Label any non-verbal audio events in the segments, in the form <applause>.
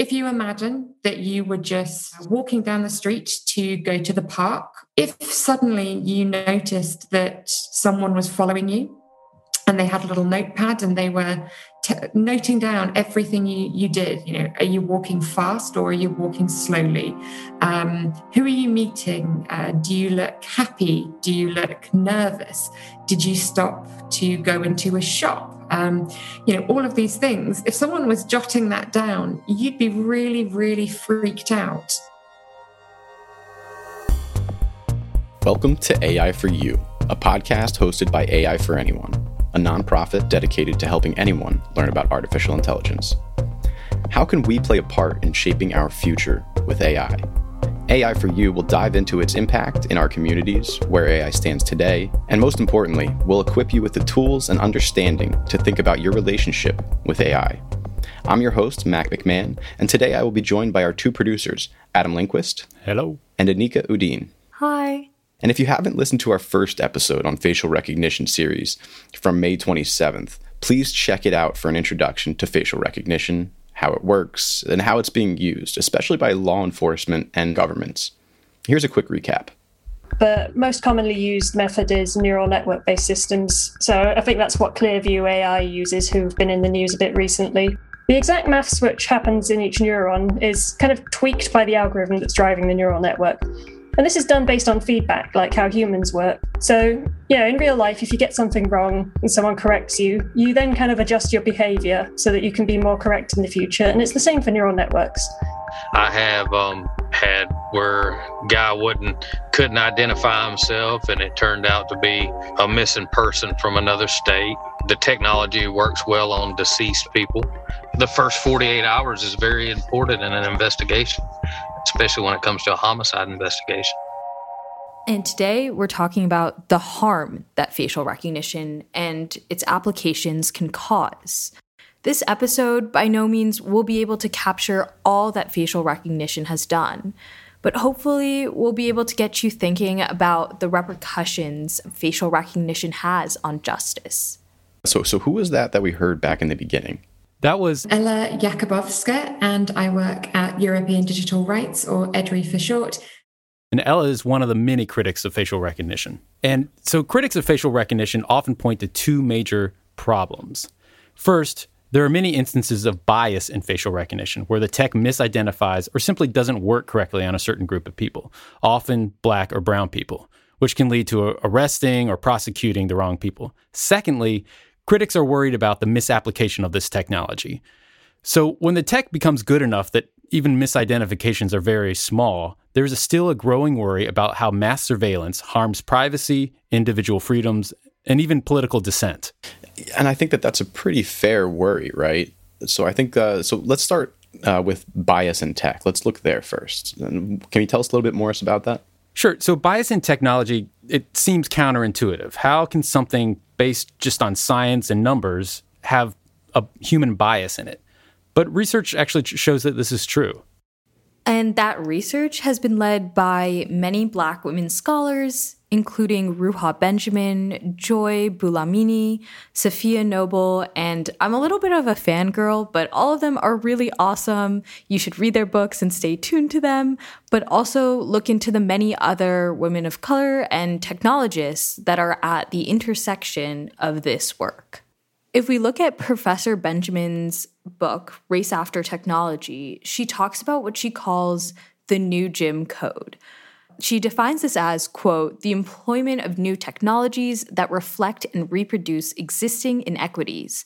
if you imagine that you were just walking down the street to go to the park, if suddenly you noticed that someone was following you and they had a little notepad and they were t- noting down everything you, you did, you know, are you walking fast or are you walking slowly? Um, who are you meeting? Uh, do you look happy? Do you look nervous? Did you stop to go into a shop? Um, you know, all of these things. If someone was jotting that down, you'd be really, really freaked out. Welcome to AI for You, a podcast hosted by AI for Anyone, a nonprofit dedicated to helping anyone learn about artificial intelligence. How can we play a part in shaping our future with AI? AI for You will dive into its impact in our communities, where AI stands today, and most importantly, will equip you with the tools and understanding to think about your relationship with AI. I'm your host, Mac McMahon, and today I will be joined by our two producers, Adam Lindquist. Hello. And Anika Udine. Hi. And if you haven't listened to our first episode on facial recognition series from May 27th, please check it out for an introduction to facial recognition, how it works, and how it's being used, especially by law enforcement and governments. Here's a quick recap. The most commonly used method is neural network based systems. So I think that's what Clearview AI uses, who've been in the news a bit recently. The exact maths which happens in each neuron is kind of tweaked by the algorithm that's driving the neural network. And this is done based on feedback, like how humans work. So, you know, in real life, if you get something wrong and someone corrects you, you then kind of adjust your behavior so that you can be more correct in the future. And it's the same for neural networks. I have um, had where guy wouldn't couldn't identify himself, and it turned out to be a missing person from another state. The technology works well on deceased people. The first 48 hours is very important in an investigation especially when it comes to a homicide investigation. And today we're talking about the harm that facial recognition and its applications can cause. This episode by no means will be able to capture all that facial recognition has done, but hopefully we'll be able to get you thinking about the repercussions facial recognition has on justice. So, so who was that that we heard back in the beginning? That was Ella Jakubowska, and I work at European Digital Rights, or EDRI for short. And Ella is one of the many critics of facial recognition. And so critics of facial recognition often point to two major problems. First, there are many instances of bias in facial recognition where the tech misidentifies or simply doesn't work correctly on a certain group of people, often black or brown people, which can lead to arresting or prosecuting the wrong people. Secondly, critics are worried about the misapplication of this technology. So when the tech becomes good enough that even misidentifications are very small, there's still a growing worry about how mass surveillance harms privacy, individual freedoms, and even political dissent. And I think that that's a pretty fair worry, right? So I think uh, so. Let's start uh, with bias in tech. Let's look there first. Can you tell us a little bit more about that? Sure. So bias in technology, it seems counterintuitive. How can something based just on science and numbers have a human bias in it. But research actually shows that this is true. And that research has been led by many Black women scholars, including Ruha Benjamin, Joy Buolamwini, Safiya Noble, and I'm a little bit of a fangirl, but all of them are really awesome. You should read their books and stay tuned to them, but also look into the many other women of color and technologists that are at the intersection of this work. If we look at Professor Benjamin's book, Race After Technology, she talks about what she calls the new Jim Code. She defines this as, quote, the employment of new technologies that reflect and reproduce existing inequities,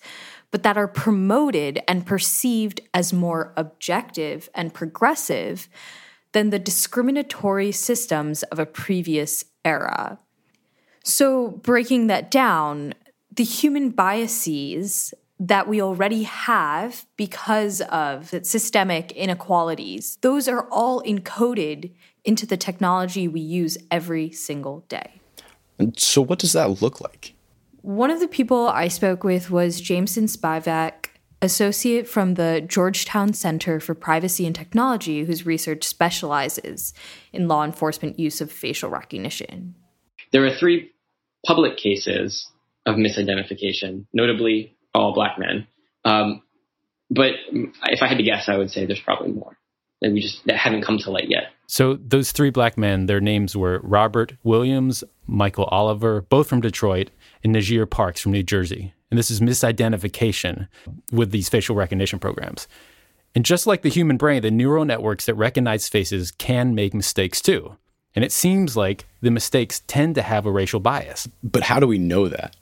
but that are promoted and perceived as more objective and progressive than the discriminatory systems of a previous era. So, breaking that down, the human biases that we already have because of systemic inequalities, those are all encoded into the technology we use every single day. And so, what does that look like? One of the people I spoke with was Jameson Spivak, associate from the Georgetown Center for Privacy and Technology, whose research specializes in law enforcement use of facial recognition. There are three public cases of misidentification, notably all black men. Um, but if I had to guess, I would say there's probably more that we just that haven't come to light yet. So those three black men, their names were Robert Williams, Michael Oliver, both from Detroit, and Nijeer Parks from New Jersey. And this is misidentification with these facial recognition programs. And just like the human brain, the neural networks that recognize faces can make mistakes too. And it seems like the mistakes tend to have a racial bias. But how do we know that?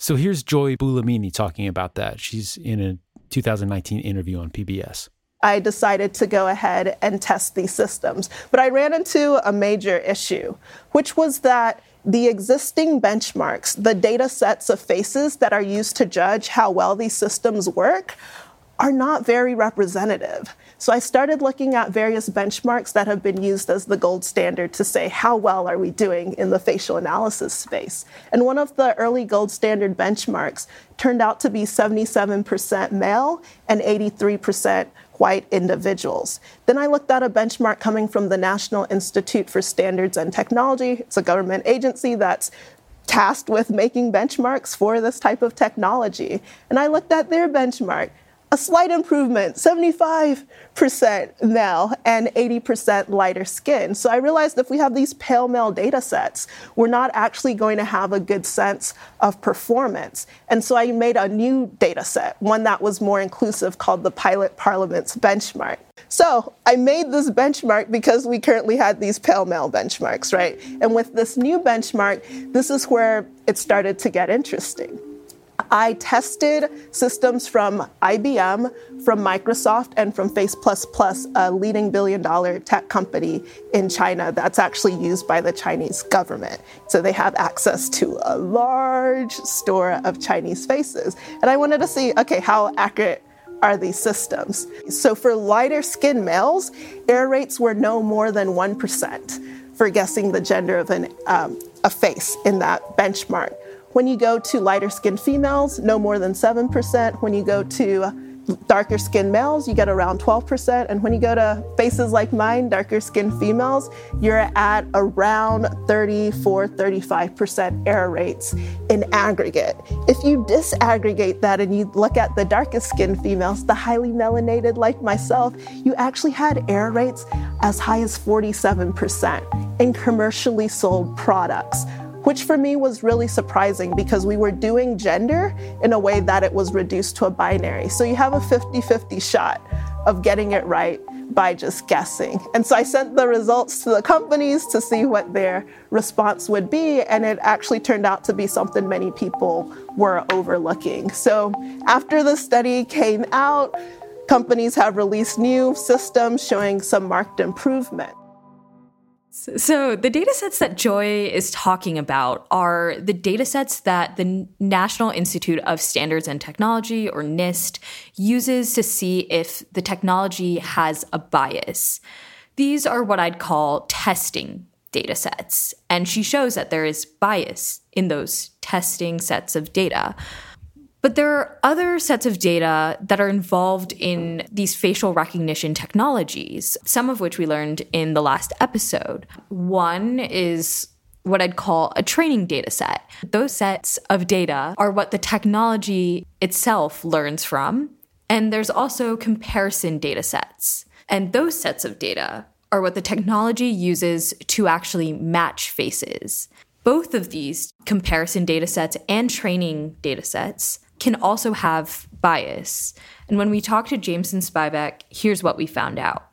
So here's Joy Buolamwini talking about that. She's in a 2019 interview on PBS. I decided to go ahead and test these systems. But I ran into a major issue, which was that the existing benchmarks, the data sets of faces that are used to judge how well these systems work, are not very representative. So I started looking at various benchmarks that have been used as the gold standard to say how well are we doing in the facial analysis space. And one of the early gold standard benchmarks turned out to be 77% male and 83% white individuals. Then I looked at a benchmark coming from the National Institute for Standards and Technology. It's a government agency that's tasked with making benchmarks for this type of technology. And I looked at their benchmark a slight improvement 75% male and 80% lighter skin. So I realized if we have these pale male data sets, we're not actually going to have a good sense of performance. And so I made a new data set, one that was more inclusive called the Pilot Parliaments benchmark. So I made this benchmark because we currently had these pale male benchmarks, right? And with this new benchmark, this is where it started to get interesting. I tested systems from IBM, from Microsoft, and from Face++, a leading billion dollar tech company in China that's actually used by the Chinese government. So they have access to a large store of Chinese faces. And I wanted to see, okay, how accurate are these systems? So for lighter skinned males, error rates were no more than 1% for guessing the gender of an, um, a face in that benchmark. When you go to lighter skinned females, no more than 7%. When you go to darker skinned males, you get around 12%. And when you go to faces like mine, darker skinned females, you're at around 34, 35% error rates in aggregate. If you disaggregate that and you look at the darkest skinned females, the highly melanated like myself, you actually had error rates as high as 47% in commercially sold products which for me was really surprising because we were doing gender in a way that it was reduced to a binary. So you have a 50 50 shot of getting it right by just guessing. And so I sent the results to the companies to see what their response would be, and it actually turned out to be something many people were overlooking. So after the study came out, companies have released new systems showing some marked improvement. So, the data sets that Joy is talking about are the data sets that the National Institute of Standards and Technology, or NIST, uses to see if the technology has a bias. These are what I'd call testing data sets. And she shows that there is bias in those testing sets of data. But there are other sets of data that are involved in these facial recognition technologies, some of which we learned in the last episode. One is what I'd call a training data set. Those sets of data are what the technology itself learns from. And there's also comparison data sets. And those sets of data are what the technology uses to actually match faces. Both of these comparison data sets and training data sets can also have bias. And when we talked to Jameson Spivak, here's what we found out.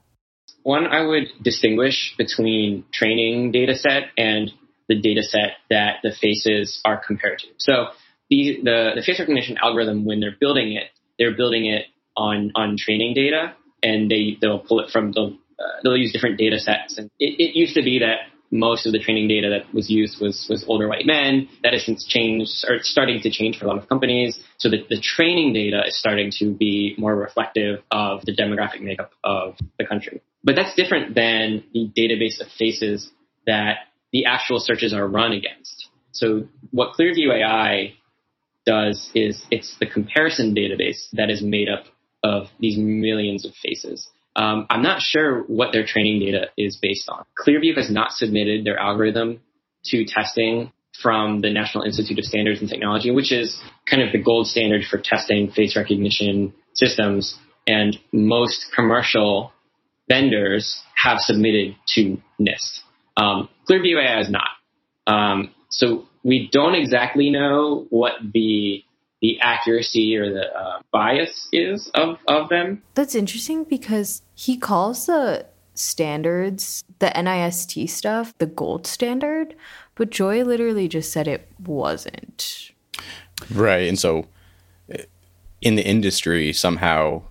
One, I would distinguish between training data set and the data set that the faces are compared to. So the, the, the face recognition algorithm, when they're building it, they're building it on, on training data and they, they'll pull it from the, uh, they'll use different data sets. And it, it used to be that most of the training data that was used was was older white men. That has since changed or starting to change for a lot of companies. So the, the training data is starting to be more reflective of the demographic makeup of the country. But that's different than the database of faces that the actual searches are run against. So what Clearview AI does is it's the comparison database that is made up of these millions of faces. Um, I'm not sure what their training data is based on. Clearview has not submitted their algorithm to testing from the National Institute of Standards and Technology, which is kind of the gold standard for testing face recognition systems, and most commercial vendors have submitted to NIST. Um, Clearview AI is not. Um, so we don't exactly know what the the accuracy or the uh, bias is of, of them. That's interesting because he calls the standards, the NIST stuff, the gold standard, but Joy literally just said it wasn't. Right. And so in the industry, somehow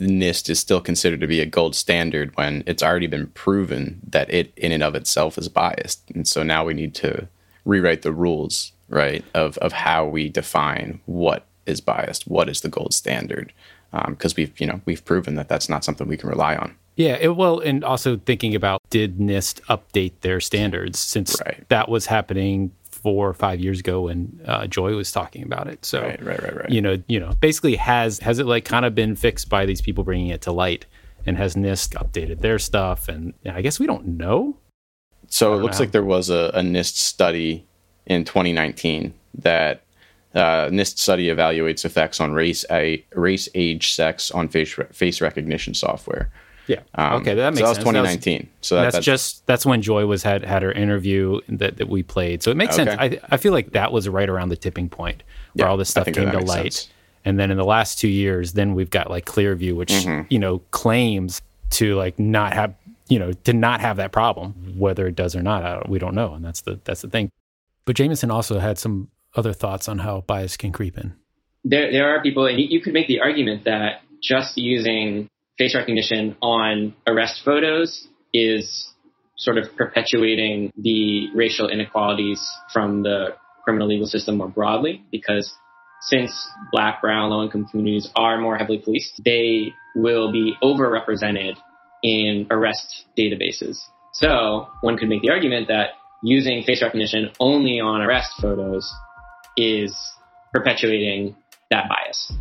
NIST is still considered to be a gold standard when it's already been proven that it in and of itself is biased. And so now we need to rewrite the rules, right, of, of how we define what is biased, what is the gold standard, because um, we've, you know, we've proven that that's not something we can rely on. Yeah, it, well, and also thinking about did NIST update their standards since right. that was happening four or five years ago when uh, Joy was talking about it. So, right, right, right, right. You know, you know, basically has has it like kind of been fixed by these people bringing it to light, and has NIST updated their stuff? And I guess we don't know. So it looks know. like there was a, a NIST study in 2019 that uh, NIST study evaluates effects on race, a, race, age, sex on face re- face recognition software. Yeah. Um, okay, that makes sense. so that was 2019. That was, so that, that's, that's, just that's when Joy was had had her interview that, that we played. So it makes okay. sense. I I feel like that was right around the tipping point where yeah, all this stuff came to light. Sense. And then in the last two years, then we've got like Clearview, which mm-hmm. you know claims to like not have you know to not have that problem. Whether it does or not, we don't know, and that's the that's the thing. But Jameson also had some other thoughts on how bias can creep in. There, there are people, and you could make the argument that just using face recognition on arrest photos is sort of perpetuating the racial inequalities from the criminal legal system more broadly because since black, brown, low income communities are more heavily policed, they will be overrepresented in arrest databases. So one could make the argument that using face recognition only on arrest photos is perpetuating that bias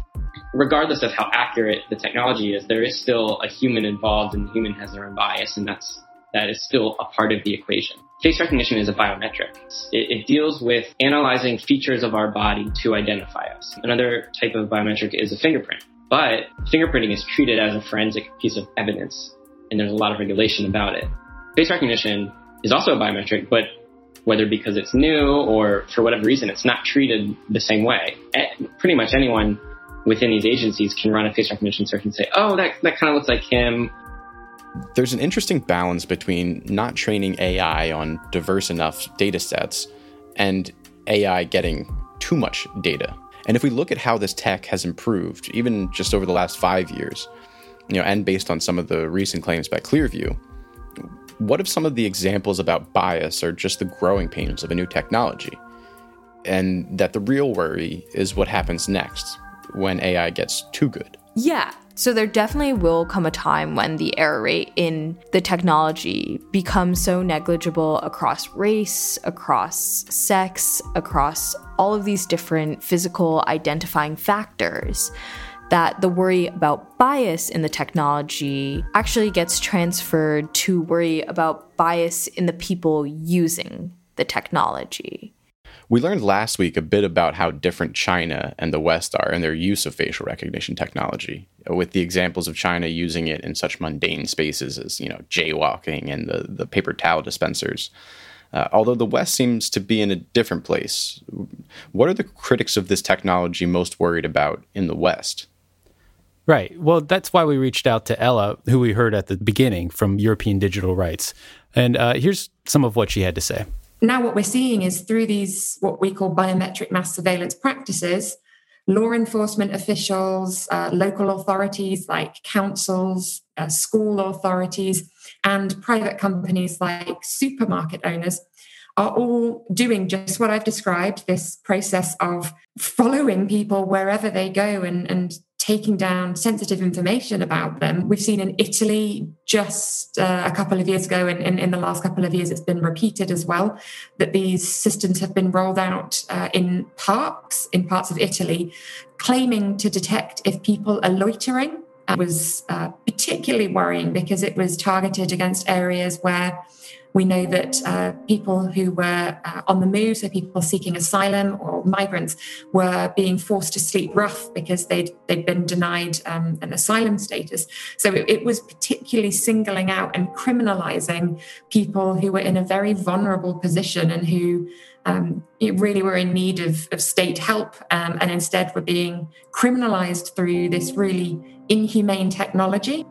regardless of how accurate the technology is, there is still a human involved and the human has their own bias and that's, that is still a part of the equation. Face recognition is a biometric. It, it, deals with analyzing features of our body to identify us. Another type of biometric is a fingerprint. But fingerprinting is treated as a forensic piece of evidence, and there's a lot of regulation about it. Face recognition is also a biometric, but whether because it's new or for whatever reason, it's not treated the same way. Pretty much anyone within these agencies can run a face recognition search and say, oh, that, that kind of looks like him. There's an interesting balance between not training AI on diverse enough data sets and AI getting too much data. And if we look at how this tech has improved, even just over the last five years, you know, and based on some of the recent claims by Clearview, what if some of the examples about bias are just the growing pains of a new technology? And that the real worry is what happens next when AI gets too good. Yeah. So there definitely will come a time when the error rate in the technology becomes so negligible across race, across sex, across all of these different physical identifying factors that the worry about bias in the technology actually gets transferred to worry about bias in the people using the technology. We learned last week a bit about how different China and the West are in their use of facial recognition technology, with the examples of China using it in such mundane spaces as, you know, jaywalking and the, the paper towel dispensers. Uh, although the West seems to be in a different place. What are the critics of this technology most worried about in the West? Right. Well, that's why we reached out to Ella, who we heard at the beginning from European Digital Rights. And uh, here's some of what she had to say now what we're seeing is through these what we call biometric mass surveillance practices law enforcement officials uh, local authorities like councils uh, school authorities and private companies like supermarket owners are all doing just what I've described this process of following people wherever they go and, and taking down sensitive information about them. We've seen in Italy just uh, a couple of years ago, and in, in, the last couple of years, it's been repeated as well, that these systems have been rolled out uh, in parks, in parts of Italy, claiming to detect if people are loitering was uh, particularly worrying because it was targeted against areas where we know that uh, people who were uh, on the move, so people seeking asylum or migrants, were being forced to sleep rough because they'd, they'd been denied um, an asylum status. So it, it, was particularly singling out and criminalizing people who were in a very vulnerable position and who um, really were in need of, of state help um, and instead were being criminalized through this really inhumane technology.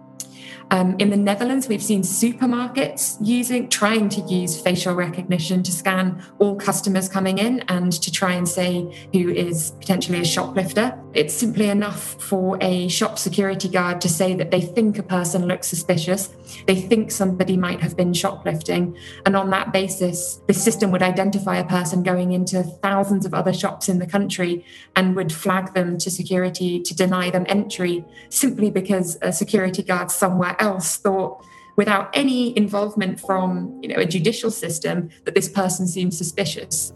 Um, in the Netherlands, we've seen supermarkets using, trying to use facial recognition to scan all customers coming in and to try and say who is potentially a shoplifter. It's simply enough for a shop security guard to say that they think a person looks suspicious, they think somebody might have been shoplifting, and on that basis, the system would identify a person going into thousands of other shops in the country and would flag them to security to deny them entry simply because a security guard somewhere else thought without any involvement from you know a judicial system that this person seems suspicious.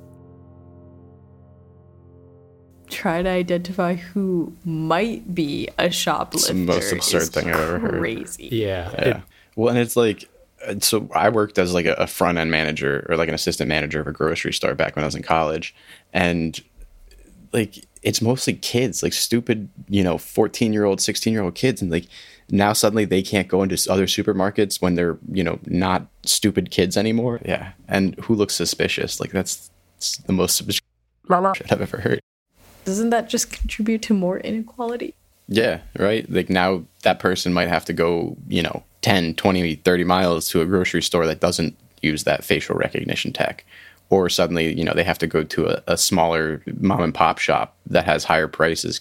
Try to identify who might be a shoplifter it's the most absurd thing i've ever heard. crazy. Yeah, yeah. It, well and it's like uh, so i worked as like a front end manager or like an assistant manager of a grocery store back when i was in college. And like it's mostly kids like stupid you know 14 year old 16 year old kids and like now suddenly they can't go into other supermarkets when they're you know not stupid kids anymore. Yeah. And who looks suspicious? Like that's, that's the most suspicious shit i've ever heard. Doesn't that just contribute to more inequality? Yeah right? Like now that person might have to go you know 10 20 30 miles to a grocery store that doesn't use that facial recognition tech or suddenly you know they have to go to a, a smaller mom and pop shop that has higher prices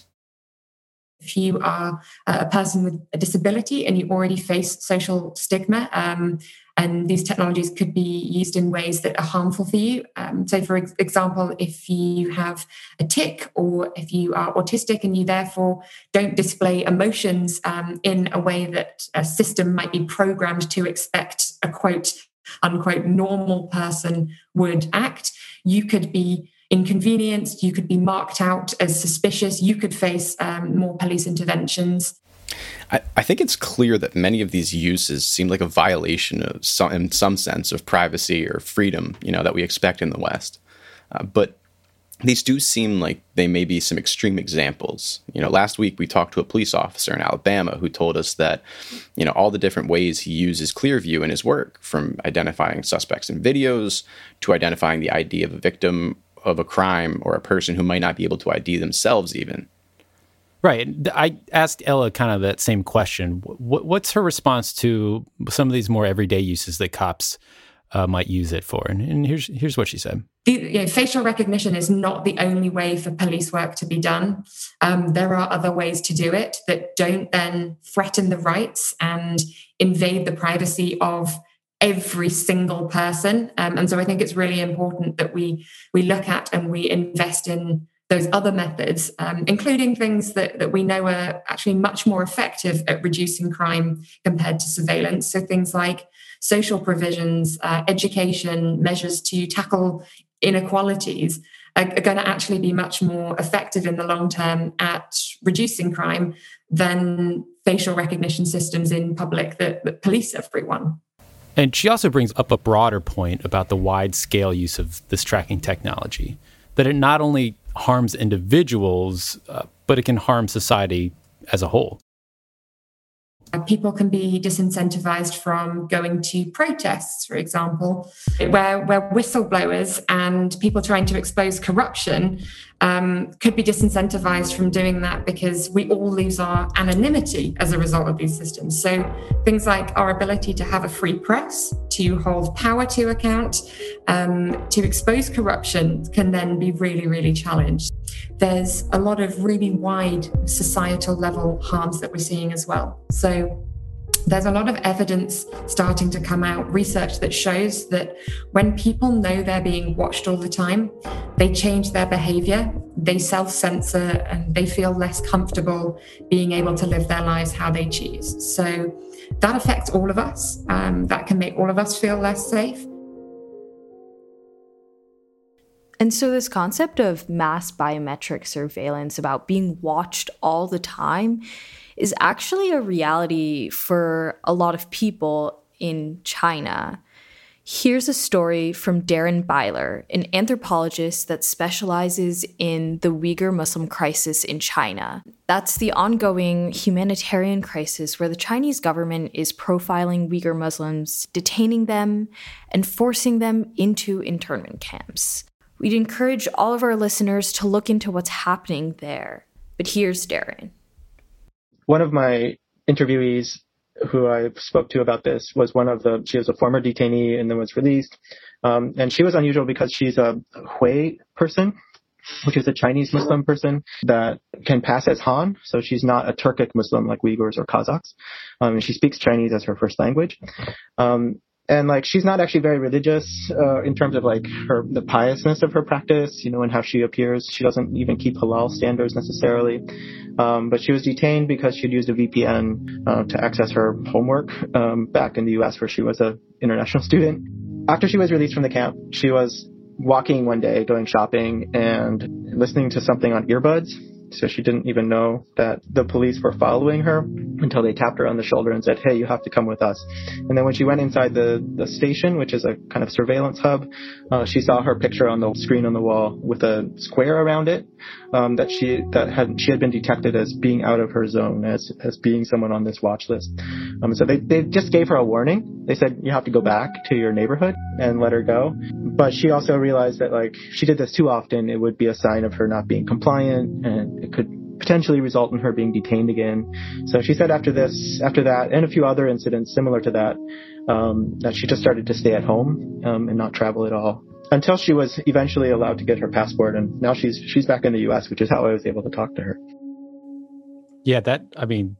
if you are a person with a disability and you already face social stigma, um, and these technologies could be used in ways that are harmful for you. Um, so, for example, if you have a tic or if you are autistic and you therefore don't display emotions um, in a way that a system might be programmed to expect a quote unquote normal person would act, you could be inconvenienced, you could be marked out as suspicious, you could face um, more police interventions. I, I, think it's clear that many of these uses seem like a violation of some, in some sense of privacy or freedom, you know, that we expect in the West. Uh, but these do seem like they may be some extreme examples. You know, last week we talked to a police officer in Alabama who told us that, you know, all the different ways he uses Clearview in his work, from identifying suspects in videos to identifying the ID of a victim of a crime or a person who might not be able to ID themselves, even. Right. I asked Ella kind of that same question. What's her response to some of these more everyday uses that cops uh, might use it for? And, and, here's here's what she said. The, you know, facial recognition is not the only way for police work to be done. Um, there are other ways to do it that don't then threaten the rights and invade the privacy of every single person. Um, and so I think it's really important that we we look at and we invest in those other methods, um, including things that, that we know are actually much more effective at reducing crime compared to surveillance. So things like social provisions, uh, education, measures to tackle inequalities are, are going to actually be much more effective in the long term at reducing crime than facial recognition systems in public that, that police everyone. And she also brings up a broader point about the wide scale use of this tracking technology, that it not only harms individuals, uh, but it can harm society as a whole. Uh, people can be disincentivized from going to protests, for example, where, where whistleblowers and people trying to expose corruption um, could be disincentivized from doing that because we all lose our anonymity as a result of these systems. So things like our ability to have a free press, to hold power to account, um, to expose corruption can then be really, really challenged. There's a lot of really wide societal level harms that we're seeing as well. So there's a lot of evidence starting to come out, research that shows that when people know they're being watched all the time, they change their behavior, they self censor, and they feel less comfortable being able to live their lives how they choose. So that affects all of us. Um, that can make all of us feel less safe. And so, this concept of mass biometric surveillance about being watched all the time is actually a reality for a lot of people in China. Here's a story from Darren Byler, an anthropologist that specializes in the Uyghur Muslim crisis in China. That's the ongoing humanitarian crisis where the Chinese government is profiling Uyghur Muslims, detaining them, and forcing them into internment camps. We'd encourage all of our listeners to look into what's happening there. But here's Darren. One of my interviewees who I spoke to about this was one of the, she was a former detainee and then was released. Um, and she was unusual because she's a Hui person, which is a Chinese Muslim person that can pass as Han. So she's not a Turkic Muslim like Uyghurs or Kazakhs. Um, she speaks Chinese as her first language. Um, and like she's not actually very religious uh, in terms of like her the piousness of her practice, you know, and how she appears. She doesn't even keep halal standards necessarily. Um, but she was detained because she'd used a VPN uh, to access her homework um, back in the U.S. where she was an international <laughs> student. After she was released from the camp, she was walking one day, going shopping, and listening to something on earbuds so she didn't even know that the police were following her until they tapped her on the shoulder and said, Hey, you have to come with us. And then when she went inside the, the station, which is a kind of surveillance hub, uh, she saw her picture on the screen on the wall with a square around it, um, that she, that had, she had been detected as being out of her zone, as, as being someone on this watch list. Um, so they, they just gave her a warning. They said, you have to go back to your neighborhood and let her go. But she also realized that like, she did this too often, it would be a sign of her not being compliant and it could potentially result in her being detained again. So she said after this, after that, and a few other incidents similar to that, um, that she just started to stay at home um, and not travel at all until she was eventually allowed to get her passport. And now she's she's back in the U.S., which is how I was able to talk to her. Yeah, that I mean,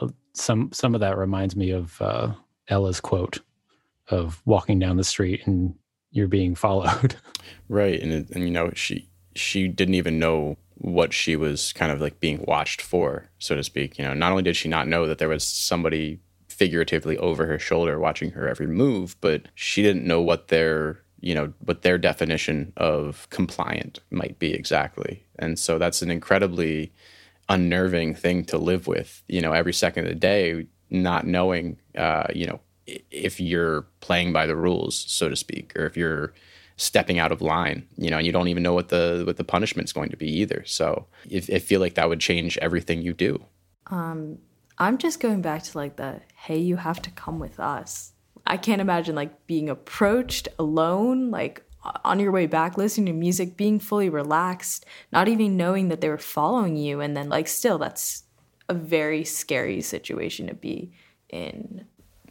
uh, some some of that reminds me of uh, Ella's quote of walking down the street and you're being followed. <laughs> Right, and and you know she she didn't even know what she was kind of like being watched for, so to speak. You know, not only did she not know that there was somebody figuratively over her shoulder watching her every move, but she didn't know what their you know what their definition of compliant might be exactly. And so that's an incredibly unnerving thing to live with. You know, every second of the day, not knowing, uh, you know, if you're playing by the rules, so to speak, or if you're stepping out of line, you know, and you don't even know what the what the punishment's going to be either. So if, I feel like that would change everything you do. Um, I'm just going back to like the hey, you have to come with us. I can't imagine like being approached alone, like on your way back, listening to music, being fully relaxed, not even knowing that they were following you, and then like still, that's a very scary situation to be in.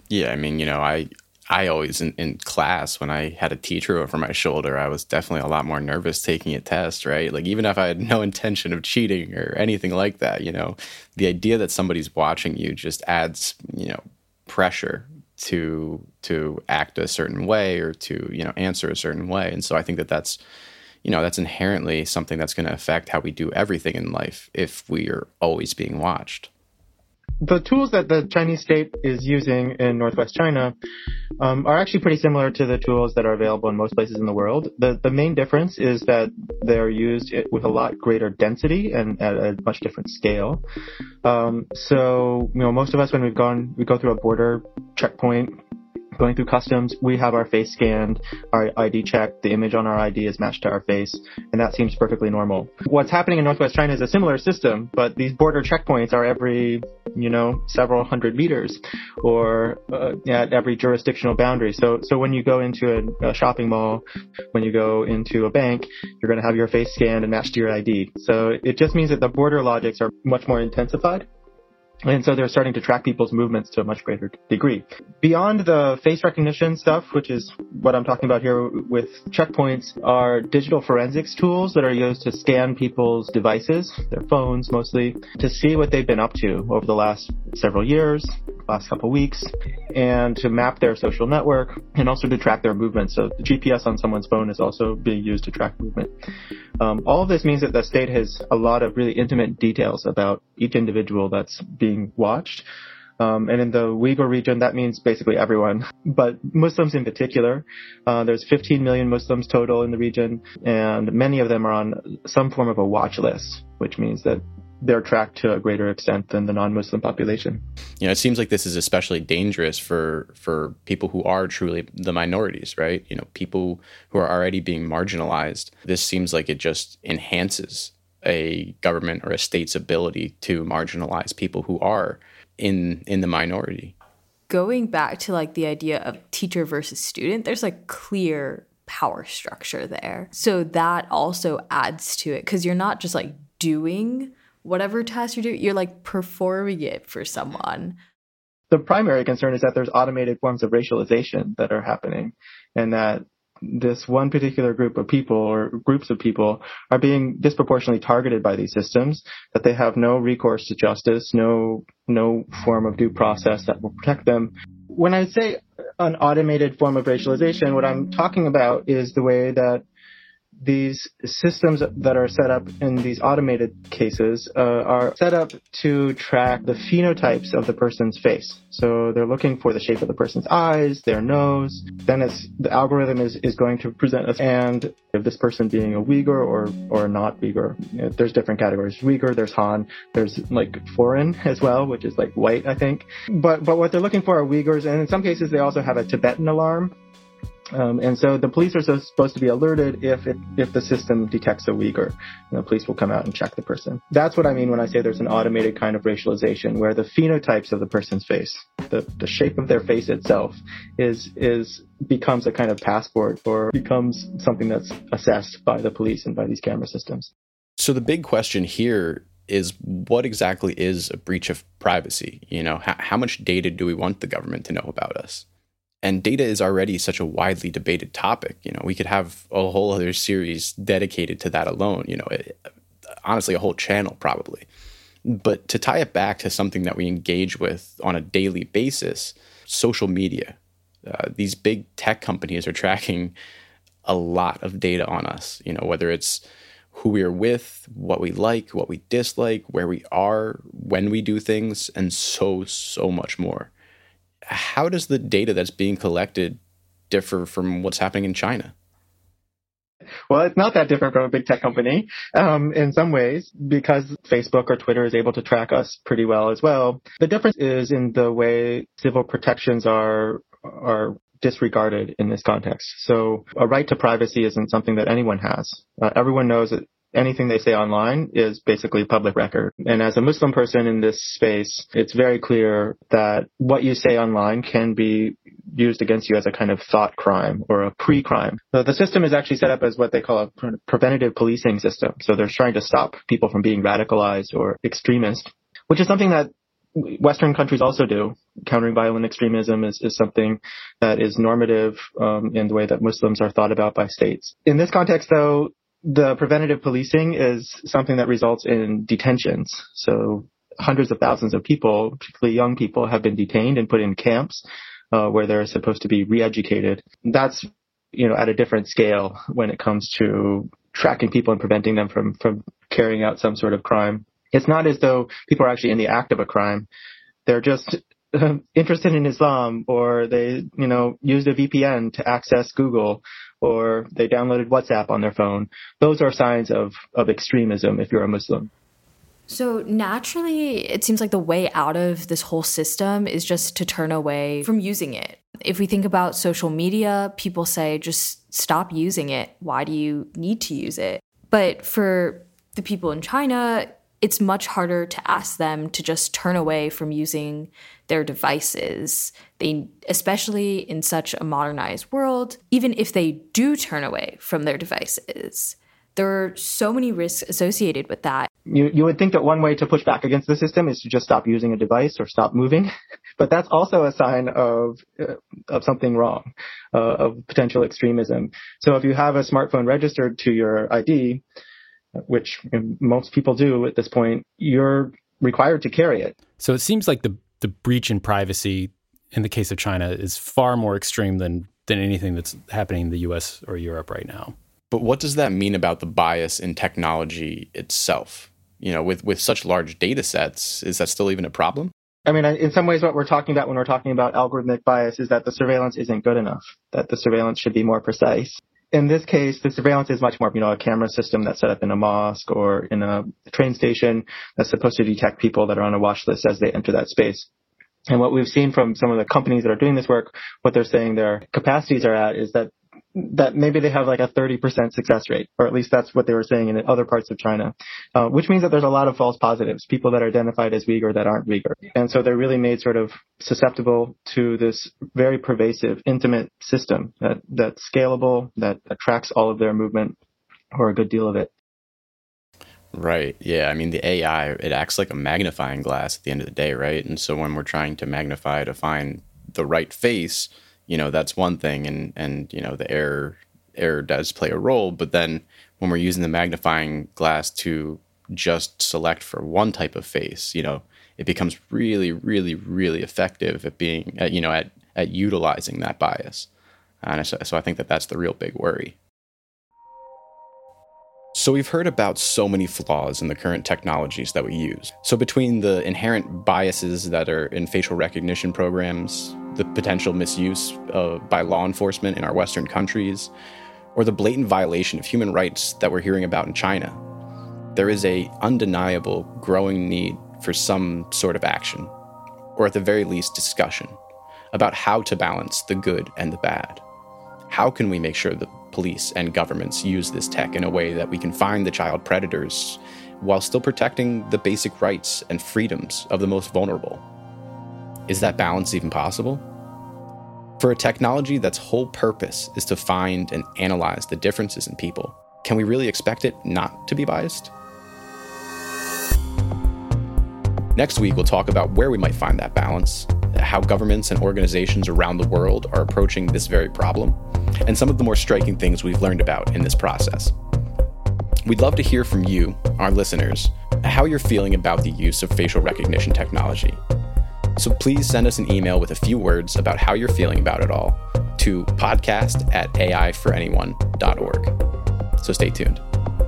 Yeah, I mean, you know, I I always in, in, class when I had a teacher over my shoulder, I was definitely a lot more nervous taking a test, right? Like even if I had <laughs> no intention of cheating or anything like that, you know, the idea that somebody's watching you just adds, you know, pressure to to act a certain way or to, you know, answer a certain way. And so I think that that's you know, that's inherently something that's going to affect how we do everything in life if we are always being watched the tools that the Chinese state is using in northwest China um, are actually pretty similar to the tools that are available in most places in the world. The the main difference is that they're used with a lot greater density and at a much different scale. Um, so you know, most of us when we've gone, we go through a border checkpoint going through customs, we have our face scanned, our ID checked, the image on our ID is matched to our face, and that seems perfectly normal. What's happening in Northwest China is a similar system, but these border checkpoints are every, you know, several hundred meters, or uh, at every jurisdictional boundary. So, so when you go into a, a shopping mall, when you go into a bank, you're going to have your face scanned and matched to your ID. So it just means that the border logics are much more intensified. And so they're starting to track people's movements to a much greater degree. Beyond the face recognition stuff, which is what I'm talking about here with checkpoints, are digital forensics tools that are used to scan people's devices, their phones mostly, to see what they've been up to over the last several years, last couple weeks, and to map their social network and also to track their movement. So the GPS on someone's phone is also being used to track movement. Um, all of this means that the state has a lot of really intimate details about each individual that's being watched. Um, and in the Uyghur region, that means basically everyone, <laughs> but Muslims in particular. Uh, there's 15 million Muslims total in the region, and many of them are on some form of a watch list, which means that they're tracked to a greater extent than the non-Muslim population. You know, it seems like this is especially dangerous for for people who are truly the minorities, right? You know, people who are already being marginalized. This seems like it just enhances a government or a state's ability to marginalize people who are in in the minority. Going back to like the idea of teacher versus student, there's like clear power structure there. So that also adds to it because you're not just like doing whatever task you're doing, you're like performing it for someone. The primary concern is that there's automated forms of racialization that are happening and that this one particular group of people or groups of people are being disproportionately targeted by these systems, that they have no recourse to justice, no, no form of due process that will protect them. When I say an automated form of racialization, what I'm talking about is the way that these systems that are set up in these automated cases uh, are set up to track the phenotypes of the person's face. So they're looking for the shape of the person's eyes, their nose. Then it's the algorithm is, is going to present us and if this person being a Uyghur or or not Uyghur. There's different categories. Uyghur, there's Han, there's like foreign <laughs> as well, which is like white, I think. But but what they're looking for are Uyghurs, and in some cases they also have a Tibetan alarm um, and so the police are supposed to be alerted if it, if the system detects a Uyghur. And the police will come out and check the person. That's what I mean when I say there's an automated kind of racialization where the phenotypes of the person's face, the, the shape of their face itself is is becomes a kind of passport or becomes something that's assessed by the police and by these camera systems. So the big question here is what exactly is a breach of privacy? You know, how, how much data do we want the government to know about us? And data is already such a widely debated topic you know we could have a whole other series dedicated to that alone you know it, honestly a whole channel probably. But to tie it back to something that we engage with on a daily basis social media uh, these big tech companies are tracking a lot of data on us you know whether it's who we are with what we like what we dislike where we are when we do things and so so much more how does the data that's being collected differ from what's happening in China? Well, it's not that different from a big tech company um, in some ways because Facebook or Twitter is able to track us pretty well as well. The difference is in the way civil protections are are disregarded in this context. So a right to privacy isn't something that anyone has. Uh, everyone knows that anything they say online is basically public record. And as a Muslim person in this space, it's very clear that what you say online can be used against you as a kind of thought crime or a pre-crime. So the system is actually set up as what they call a preventative policing system. So they're trying to stop people from being radicalized or extremist, which is something that Western countries also do. Countering violent extremism is, is something that is normative um, in the way that Muslims are thought about by states. In this context, though, the preventative policing is something that results in detentions. So hundreds of thousands of people, particularly young people, have been detained and put in camps uh, where they're supposed to be re-educated. That's you know at a different scale when it comes to tracking people and preventing them from from carrying out some sort of crime. It's not as though people are actually in the act of a crime. They're just <laughs> interested in Islam or they, you know, used a VPN to access Google or they downloaded WhatsApp on their phone. Those are signs of, of extremism if you're a Muslim. So naturally, it seems like the way out of this whole system is just to turn away from using it. If we think about social media, people say just stop using it. Why do you need to use it? But for the people in China, it's much harder to ask them to just turn away from using their devices. They especially in such a modernized world, even if they do turn away from their devices, there are so many risks associated with that. You, you would think that one way to push back against the system is to just stop using a device or stop moving, <laughs> but that's also a sign of uh, of something wrong, uh, of potential extremism. So if you have a smartphone registered to your ID, which most people do at this point, you're required to carry it. So it seems like the the breach in privacy in the case of China is far more extreme than than anything that's happening in the US or Europe right now. But what does that mean about the bias in technology itself? You know, with with such large data sets, is that still even a problem? I mean, in some ways, what we're talking about when we're talking about algorithmic bias is that the surveillance isn't good enough, that the surveillance should be more precise. In this case, the surveillance is much more, you know, a camera system that's set up in a mosque or in a train station that's supposed to detect people that are on a watch list as they enter that space. And what we've seen from some of the companies that are doing this work, what they're saying their capacities are at is that that maybe they have like a 30% success rate, or at least that's what they were saying in other parts of China, uh, which means that there's a lot of false positives, people that are identified as Uyghur that aren't Uyghur. And so they're really made sort of susceptible to this very pervasive, intimate system that, that's scalable, that, tracks all of their movement or a good deal of it. Right. Yeah. I mean, the AI, it acts like a magnifying glass at the end of the day, right? And so when we're trying to magnify to find the right face, you know that's one thing and and you know the error error does play a role but then when we're using the magnifying glass to just select for one type of face you know it becomes really really really effective at being at, you know at at utilizing that bias and so, so i think that that's the real big worry so, we've heard about so many flaws in the current technologies that we use. So, between the inherent biases that are in facial recognition programs, the potential misuse uh, by law enforcement in our Western countries, or the blatant violation of human rights that we're hearing about in China, there is a undeniable growing need for some sort of action, or at the very least, discussion about how to balance the good and the bad. How can we make sure the police and governments use this tech in a way that we can find the child predators while still protecting the basic rights and freedoms of the most vulnerable? Is that balance even possible? For a technology that's whole purpose is to find and analyze the differences in people, can we really expect it not to be biased? Next week, we'll talk about where we might find that balance, how governments and organizations around the world are approaching this very problem, and some of the more striking things we've learned about in this process. We'd love to hear from you, our listeners, how you're feeling about the use of facial recognition technology. So please send us an email with a few words about how you're feeling about it all to podcast at aiforanyone.org. So stay tuned.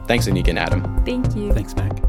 Thanks, Anika and Adam. Thank you. Thanks, Mac.